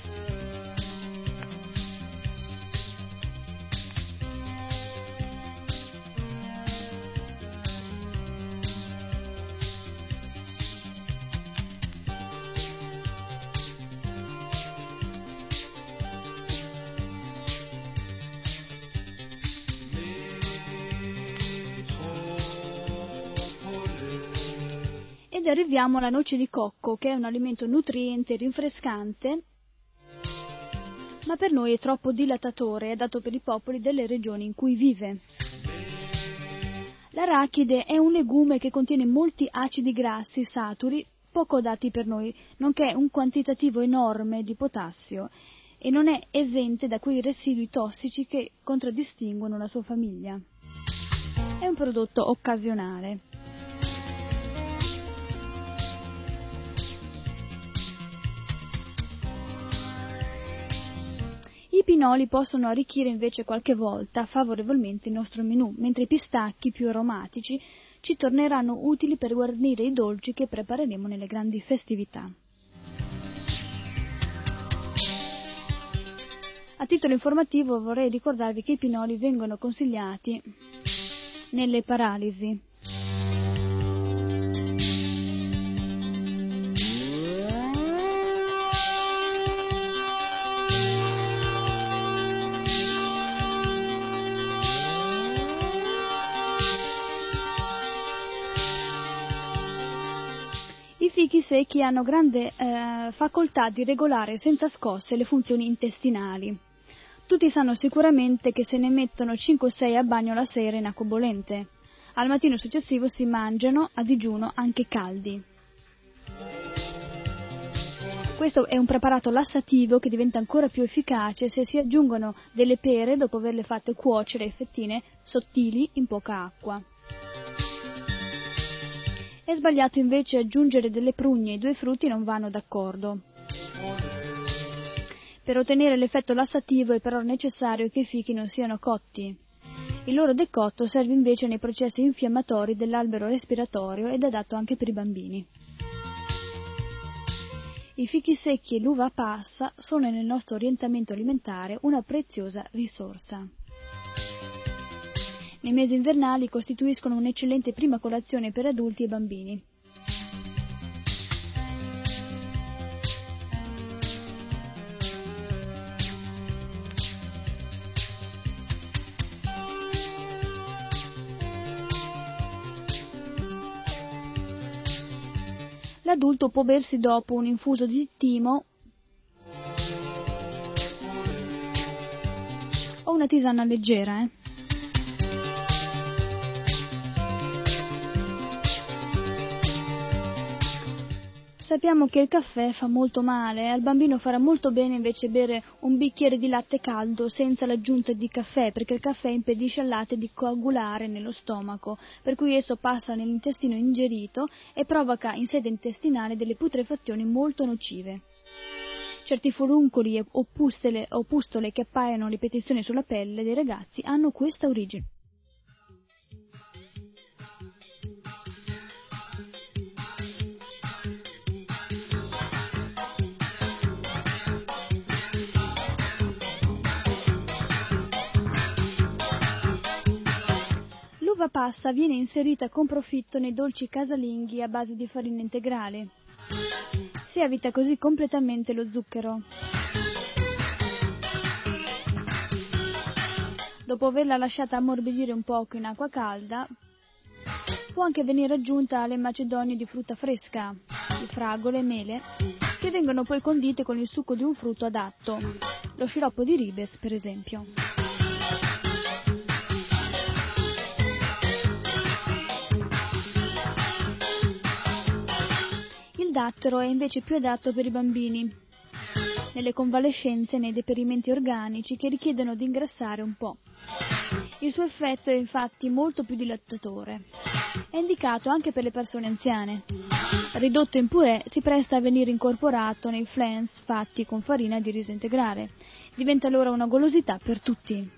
S5: Arriviamo alla noce di cocco, che è un alimento nutriente e rinfrescante, ma per noi è troppo dilatatore, è dato per i popoli delle regioni in cui vive. L'arachide è un legume che contiene molti acidi grassi saturi poco dati per noi, nonché un quantitativo enorme di potassio e non è esente da quei residui tossici che contraddistinguono la sua famiglia. È un prodotto occasionale. I pinoli possono arricchire invece qualche volta favorevolmente il nostro menù, mentre i pistacchi più aromatici ci torneranno utili per guarnire i dolci che prepareremo nelle grandi festività. A titolo informativo vorrei ricordarvi che i pinoli vengono consigliati nelle paralisi. I fichi secchi hanno grande eh, facoltà di regolare senza scosse le funzioni intestinali. Tutti sanno sicuramente che se ne mettono 5 o 6 a bagno la sera in acqua bollente. Al mattino successivo si mangiano a digiuno anche caldi. Questo è un preparato lassativo che diventa ancora più efficace se si aggiungono delle pere dopo averle fatte cuocere a fettine sottili in poca acqua. È sbagliato invece aggiungere delle prugne, i due frutti non vanno d'accordo. Per ottenere l'effetto lassativo è però necessario che i fichi non siano cotti. Il loro decotto serve invece nei processi infiammatori dell'albero respiratorio ed è adatto anche per i bambini. I fichi secchi e l'uva passa sono nel nostro orientamento alimentare una preziosa risorsa. Nei mesi invernali costituiscono un'eccellente prima colazione per adulti e bambini. L'adulto può bersi dopo un infuso di timo o una tisana leggera. Eh? Sappiamo che il caffè fa molto male, al bambino farà molto bene invece bere un bicchiere di latte caldo senza l'aggiunta di caffè, perché il caffè impedisce al latte di coagulare nello stomaco, per cui esso passa nell'intestino ingerito e provoca in sede intestinale delle putrefazioni molto nocive. Certi foruncoli o pustole, che appaiono a ripetizione sulla pelle dei ragazzi hanno questa origine. L'uva passa viene inserita con profitto nei dolci casalinghi a base di farina integrale. Si evita così completamente lo zucchero. Dopo averla lasciata ammorbidire un poco in acqua calda, può anche venire aggiunta alle macedonie di frutta fresca, di fragole e mele, che vengono poi condite con il succo di un frutto adatto, lo sciroppo di ribes per esempio. Dattero è invece più adatto per i bambini, nelle convalescenze e nei deperimenti organici che richiedono di ingrassare un po'. Il suo effetto è infatti molto più dilattatore. È indicato anche per le persone anziane. Ridotto in purè si presta a venire incorporato nei flans fatti con farina di riso integrale. Diventa allora una golosità per tutti.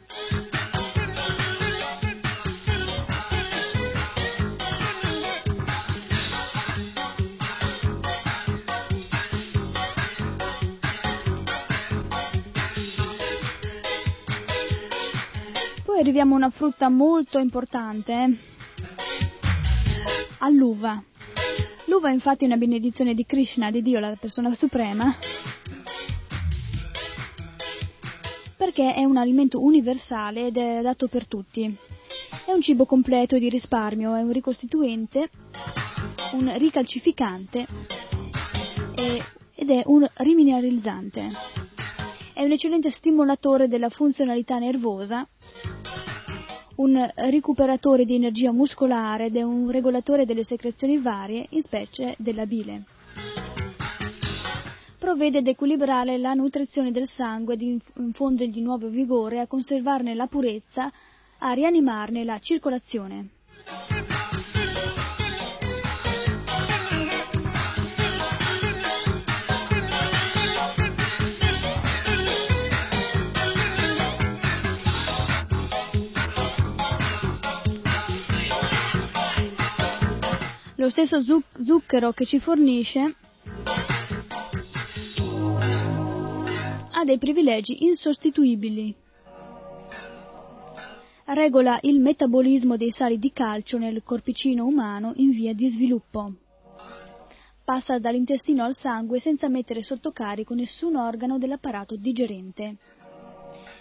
S5: Arriviamo a una frutta molto importante, all'uva. L'uva è infatti una benedizione di Krishna, di Dio, la persona suprema, perché è un alimento universale ed è adatto per tutti. È un cibo completo e di risparmio, è un ricostituente, un ricalcificante ed è un rimineralizzante. È un eccellente stimolatore della funzionalità nervosa un recuperatore di energia muscolare ed è un regolatore delle secrezioni varie, in specie della bile. Provvede ad equilibrare la nutrizione del sangue, ad infondergli nuovo vigore, a conservarne la purezza, a rianimarne la circolazione. Lo stesso zucchero che ci fornisce ha dei privilegi insostituibili. Regola il metabolismo dei sali di calcio nel corpicino umano in via di sviluppo. Passa dall'intestino al sangue senza mettere sotto carico nessun organo dell'apparato digerente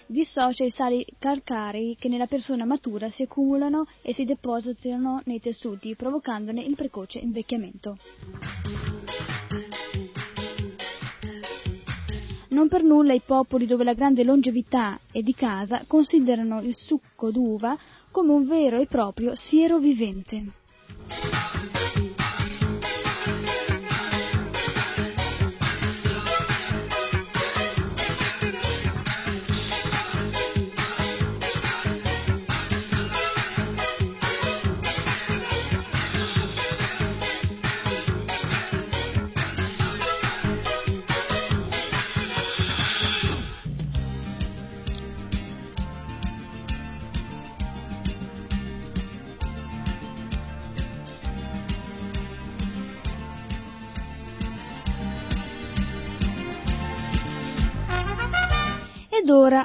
S5: dissocia i sali calcarei che nella persona matura si accumulano e si depositano nei tessuti, provocandone il precoce invecchiamento. Non per nulla i popoli dove la grande longevità è di casa considerano il succo d'uva come un vero e proprio siero vivente.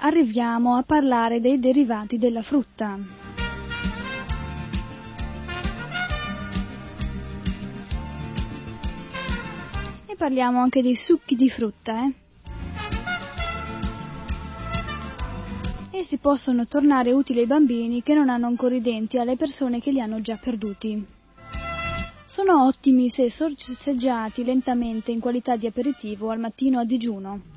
S5: Arriviamo a parlare dei derivati della frutta. E parliamo anche dei succhi di frutta, eh? Essi possono tornare utili ai bambini che non hanno ancora i denti alle persone che li hanno già perduti. Sono ottimi se sorseggiati lentamente in qualità di aperitivo al mattino a digiuno.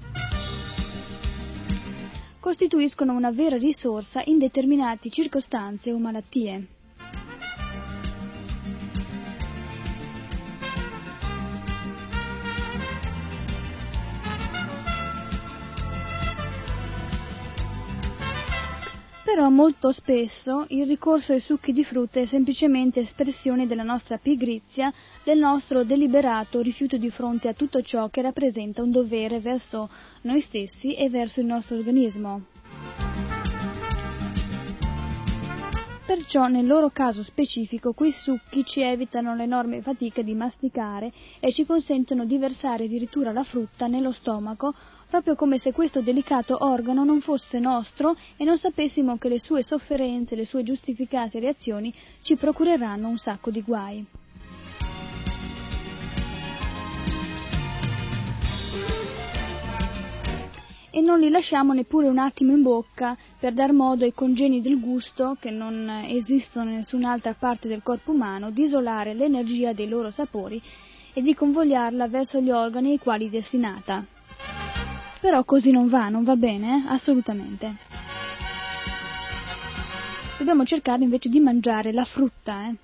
S5: Costituiscono una vera risorsa in determinate circostanze o malattie. Però molto spesso il ricorso ai succhi di frutta è semplicemente espressione della nostra pigrizia, del nostro deliberato rifiuto di fronte a tutto ciò che rappresenta un dovere verso noi stessi e verso il nostro organismo. Perciò nel loro caso specifico quei succhi ci evitano l'enorme fatica di masticare e ci consentono di versare addirittura la frutta nello stomaco proprio come se questo delicato organo non fosse nostro e non sapessimo che le sue sofferenze, le sue giustificate reazioni ci procureranno un sacco di guai. e non li lasciamo neppure un attimo in bocca per dar modo ai congeni del gusto, che non esistono in nessun'altra parte del corpo umano, di isolare l'energia dei loro sapori e di convogliarla verso gli organi ai quali è destinata. Però così non va, non va bene, eh? assolutamente. Dobbiamo cercare invece di mangiare la frutta, eh?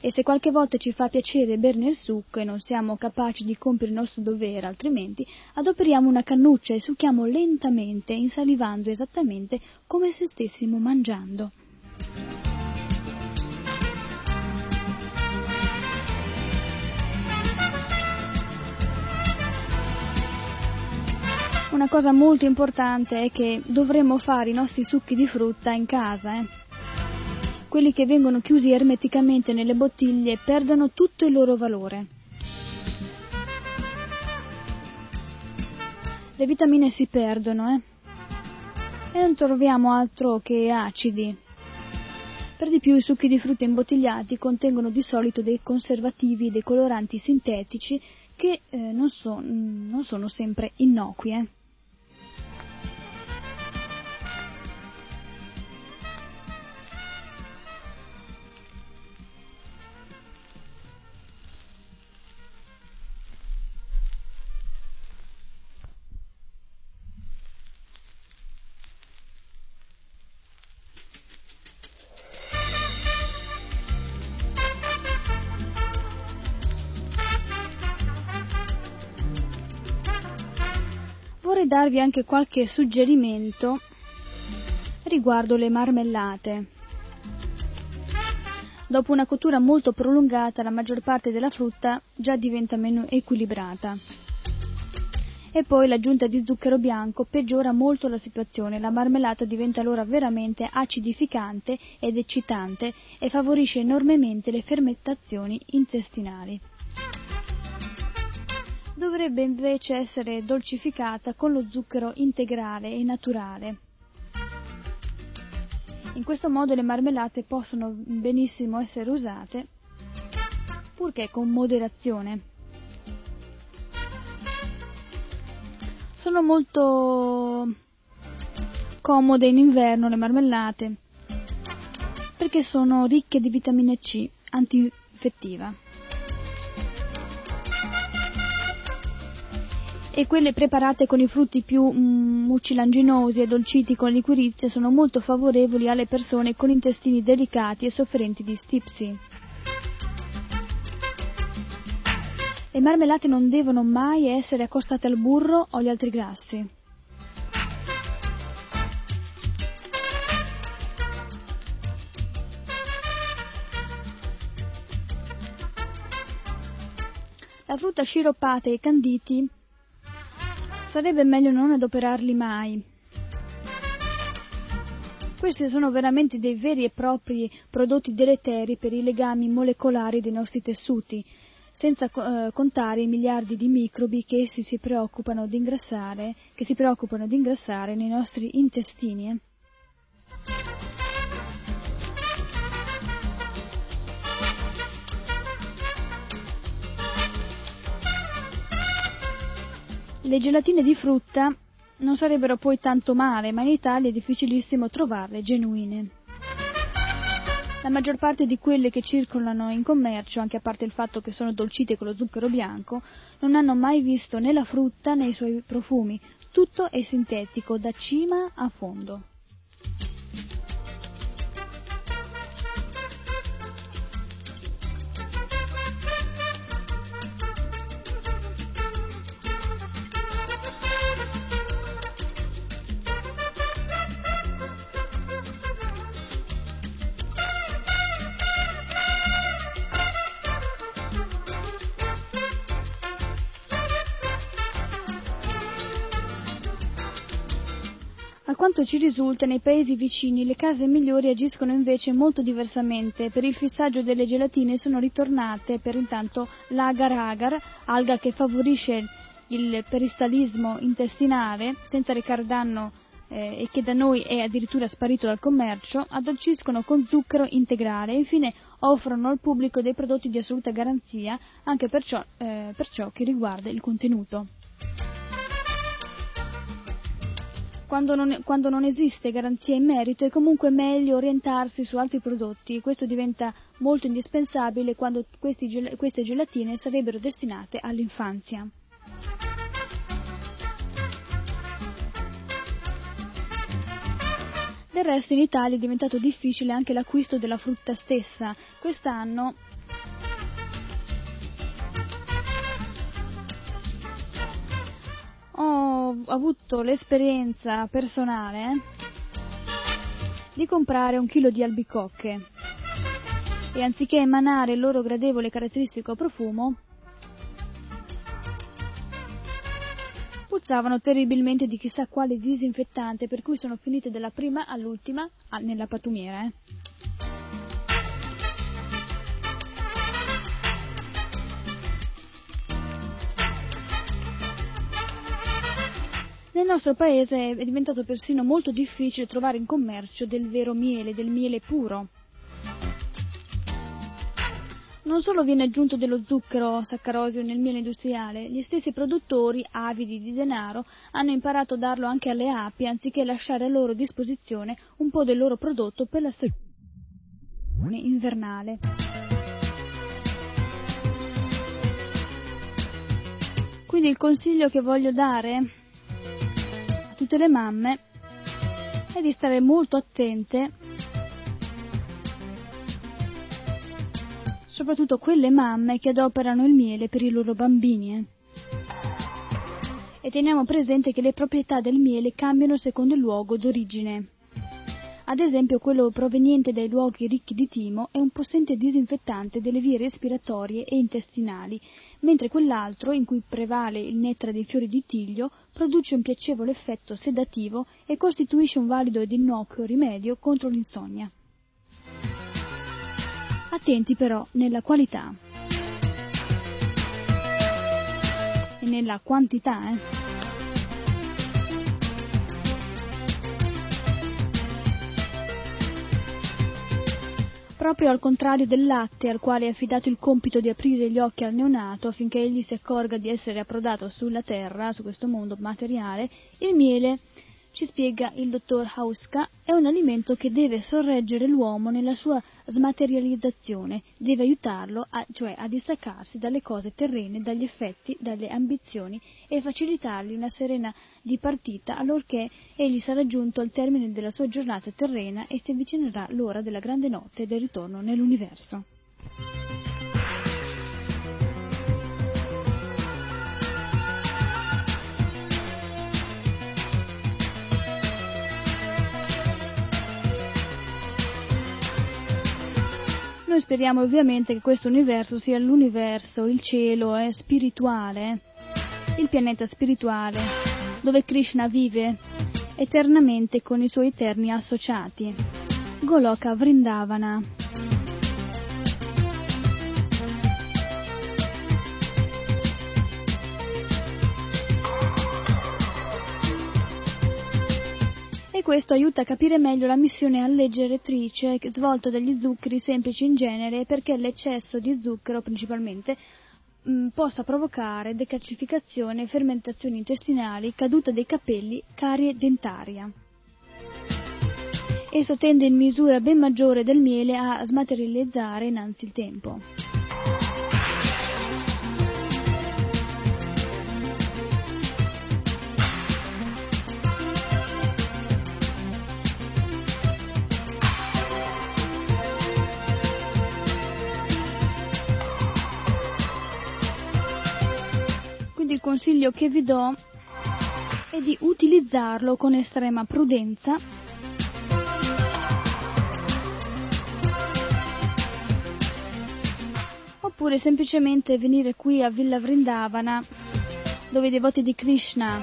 S5: E se qualche volta ci fa piacere berne il succo e non siamo capaci di compiere il nostro dovere altrimenti, adoperiamo una cannuccia e succhiamo lentamente, insalivando esattamente come se stessimo mangiando. Una cosa molto importante è che dovremmo fare i nostri succhi di frutta in casa. Eh? Quelli che vengono chiusi ermeticamente nelle bottiglie perdono tutto il loro valore. Le vitamine si perdono, eh? E non troviamo altro che acidi. Per di più i succhi di frutta imbottigliati contengono di solito dei conservativi, dei coloranti sintetici che eh, non, so, non, sono sempre innocui. Eh? Darvi anche qualche suggerimento riguardo le marmellate. Dopo una cottura molto prolungata la maggior parte della frutta già diventa meno equilibrata. E poi l'aggiunta di zucchero bianco peggiora molto la situazione, la marmellata diventa allora veramente acidificante ed eccitante e favorisce enormemente le fermentazioni intestinali dovrebbe invece essere dolcificata con lo zucchero integrale e naturale. In questo modo le marmellate possono benissimo essere usate, purché con moderazione. Sono molto comode in inverno le marmellate perché sono ricche di vitamina C antinfettiva. E quelle preparate con i frutti più mm, e dolciti con liquirizia sono molto favorevoli alle persone con intestini delicati e sofferenti di stipsi. Le marmellate non devono mai essere accostate al burro o agli altri grassi. La frutta sciroppata e i canditi sarebbe meglio non adoperarli mai. Questi sono veramente dei veri e propri prodotti deleteri per i legami molecolari dei nostri tessuti, senza eh, contare i miliardi di microbi che essi si preoccupano di ingrassare, che si preoccupano di ingrassare nei nostri intestini. Le gelatine di frutta non sarebbero poi tanto male, ma in Italia è difficilissimo trovarle genuine. La maggior parte di quelle che circolano in commercio, anche a parte il fatto che sono dolcite con lo zucchero bianco, non hanno mai visto né la frutta né i suoi profumi. Tutto è sintetico, da cima a fondo. Quanto ci risulta, nei paesi vicini le case migliori agiscono invece molto diversamente. Per il fissaggio delle gelatine sono ritornate per intanto l'agar-agar, alga che favorisce il peristallismo intestinale senza recare danno eh, e che da noi è addirittura sparito dal commercio, addolciscono con zucchero integrale e infine offrono al pubblico dei prodotti di assoluta garanzia anche per ciò, eh, per ciò che riguarda il contenuto. Quando non, quando non, esiste garanzia in merito è comunque meglio orientarsi su altri prodotti. Questo diventa molto indispensabile quando questi, queste gelatine sarebbero destinate all'infanzia. Del resto in Italia è diventato difficile anche l'acquisto della frutta stessa. Quest'anno ho avuto l'esperienza personale di comprare un chilo di albicocche e anziché emanare il loro gradevole caratteristico profumo, puzzavano terribilmente di chissà quale disinfettante, per cui sono finite dalla prima all'ultima nella pattumiera. Eh. Nel nostro paese è diventato persino molto difficile trovare in commercio del vero miele, del miele puro. Non solo viene aggiunto dello zucchero saccarosio nel miele industriale, gli stessi produttori, avidi di denaro, hanno imparato a darlo anche alle api anziché lasciare a loro disposizione un po' del loro prodotto per la stagione invernale. Quindi il consiglio che voglio dare tutte le mamme è di stare molto attente, soprattutto quelle mamme che adoperano il miele per i loro bambini. Eh. E teniamo presente che le proprietà del miele cambiano secondo il luogo d'origine. Ad esempio quello proveniente dai luoghi ricchi di timo è un possente disinfettante delle vie respiratorie e intestinali, mentre quell'altro, in cui prevale il nettare dei fiori di tiglio, produce un piacevole effetto sedativo e costituisce un valido ed innocuo rimedio contro l'insonnia. Attenti però nella qualità e nella quantità, eh. Proprio al contrario del latte, al quale è affidato il compito di aprire gli occhi al neonato affinché egli si accorga di essere approdato sulla terra, su questo mondo materiale, il miele ci spiega il dottor Hauska, è un alimento che deve sorreggere l'uomo nella sua smaterializzazione, deve aiutarlo a, cioè a distaccarsi dalle cose terrene, dagli effetti, dalle ambizioni e facilitargli una serena dipartita allorché egli sarà giunto al termine della sua giornata terrena e si avvicinerà l'ora della grande notte e del ritorno nell'universo. Noi speriamo ovviamente che questo universo sia l'universo, il cielo è spirituale, il pianeta spirituale, dove Krishna vive eternamente con i suoi eterni associati. Goloka Vrindavana. Questo aiuta a capire meglio la missione alleggeretrice svolta dagli zuccheri semplici in genere perché l'eccesso di zucchero principalmente mm, possa provocare decalcificazione, fermentazioni intestinali, caduta dei capelli, carie dentaria. Esso tende in misura ben maggiore del miele a smaterializzare innanzi il tempo. Consiglio che vi do è di utilizzarlo con estrema prudenza oppure semplicemente venire qui a Villa Vrindavana dove i devoti di Krishna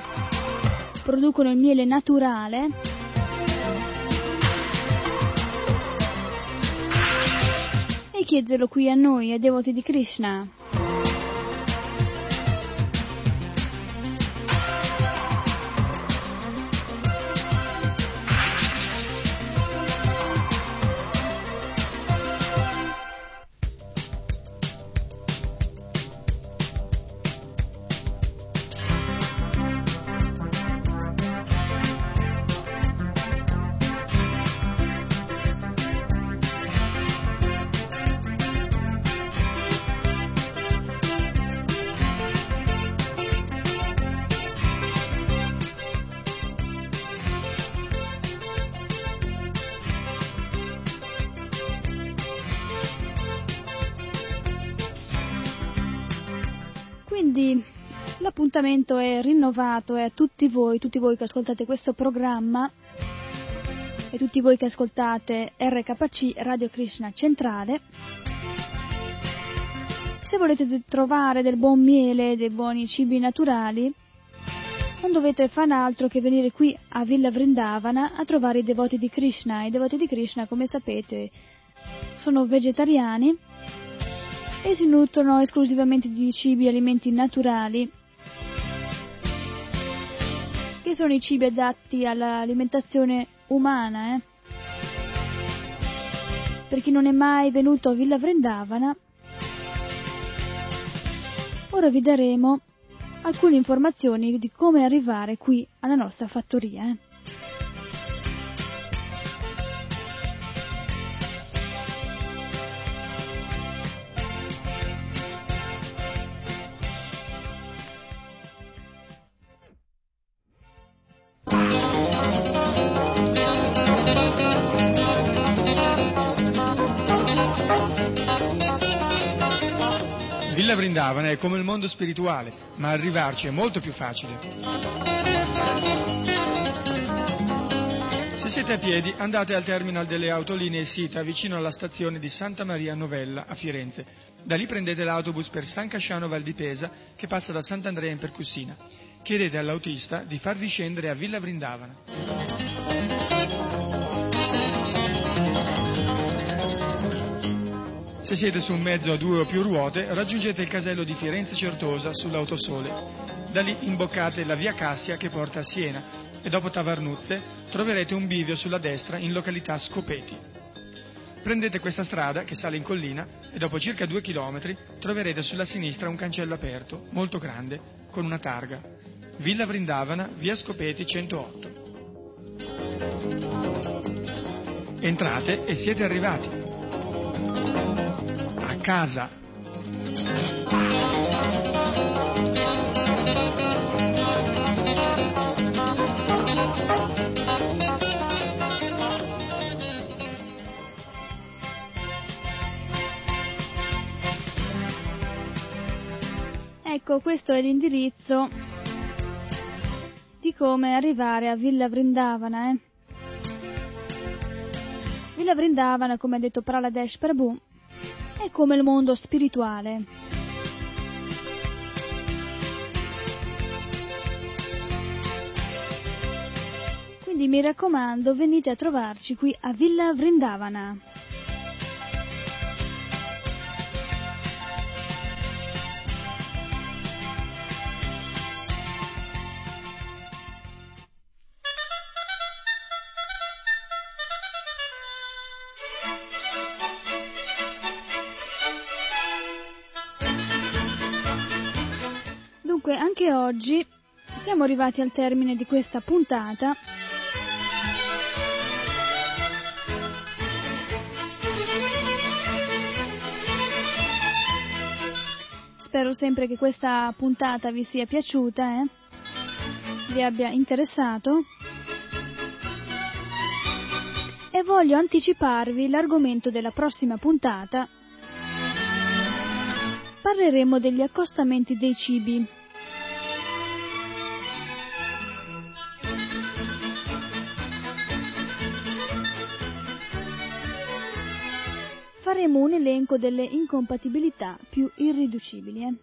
S5: producono il miele naturale e chiederlo qui a noi, ai devoti di Krishna. L'appuntamento è rinnovato e a tutti voi, tutti voi che ascoltate questo programma e tutti voi che ascoltate RKC Radio Krishna Centrale. Se volete trovare del buon miele, dei buoni cibi naturali, non dovete fare altro che venire qui a Villa Vrindavana a trovare i devoti di Krishna. I devoti di Krishna, come sapete, sono vegetariani e si nutrono esclusivamente di cibi e alimenti naturali, che sono i cibi adatti all'alimentazione umana. Eh? Per chi non è mai venuto a Villa Vrindavana, ora vi daremo alcune informazioni di come arrivare qui alla nostra fattoria. Eh?
S6: Vrindavana è come il mondo spirituale, ma arrivarci è molto più facile. Se siete a piedi andate al terminal delle autolinee Sita vicino alla stazione di Santa Maria Novella a Firenze. Da lì prendete l'autobus per San Casciano Val di Pesa che passa da Sant'Andrea in Percussina. Chiedete all'autista di farvi scendere a Villa Vrindavana. Se siete su un mezzo a due o più ruote, raggiungete il casello di Firenze Certosa sull'autosole. Da lì imboccate la via Cassia che porta a Siena e dopo Tavarnuzze troverete un bivio sulla destra in località Scopeti. Prendete questa strada che sale in collina e dopo circa due chilometri troverete sulla sinistra un cancello aperto, molto grande, con una targa. Villa Vrindavana, via Scopeti 108. Entrate e siete arrivati casa.
S5: Ecco, questo è l'indirizzo di come arrivare a Villa Vrindavana. Eh? Villa Vrindavana, come ha detto Praladesh Prabhu, è come il mondo spirituale. Quindi mi raccomando, venite a trovarci qui a Villa Vrindavana. dunque anche oggi siamo arrivati al termine di questa puntata. Spero sempre che questa puntata vi sia piaciuta, eh? vi abbia interessato. E voglio anticiparvi l'argomento della prossima puntata. Parleremo degli accostamenti dei cibi faremo un elenco delle incompatibilità più irriducibili. Eh?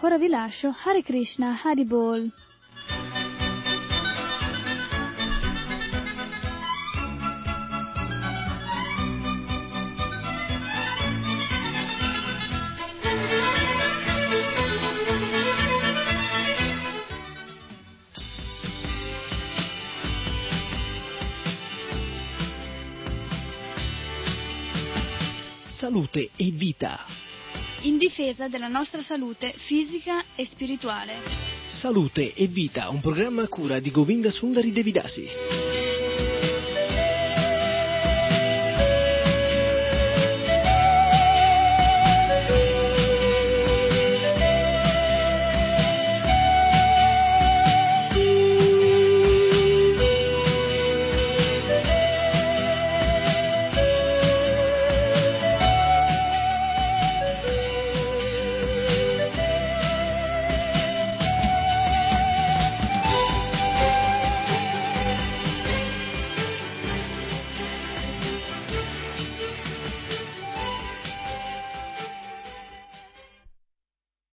S5: Ora vi lascio Hare Krishna Hari Bol.
S4: Salute e vita.
S5: In difesa della nostra salute fisica e spirituale.
S4: Salute e vita, un programma a cura di Govinda Sundari Devidasi.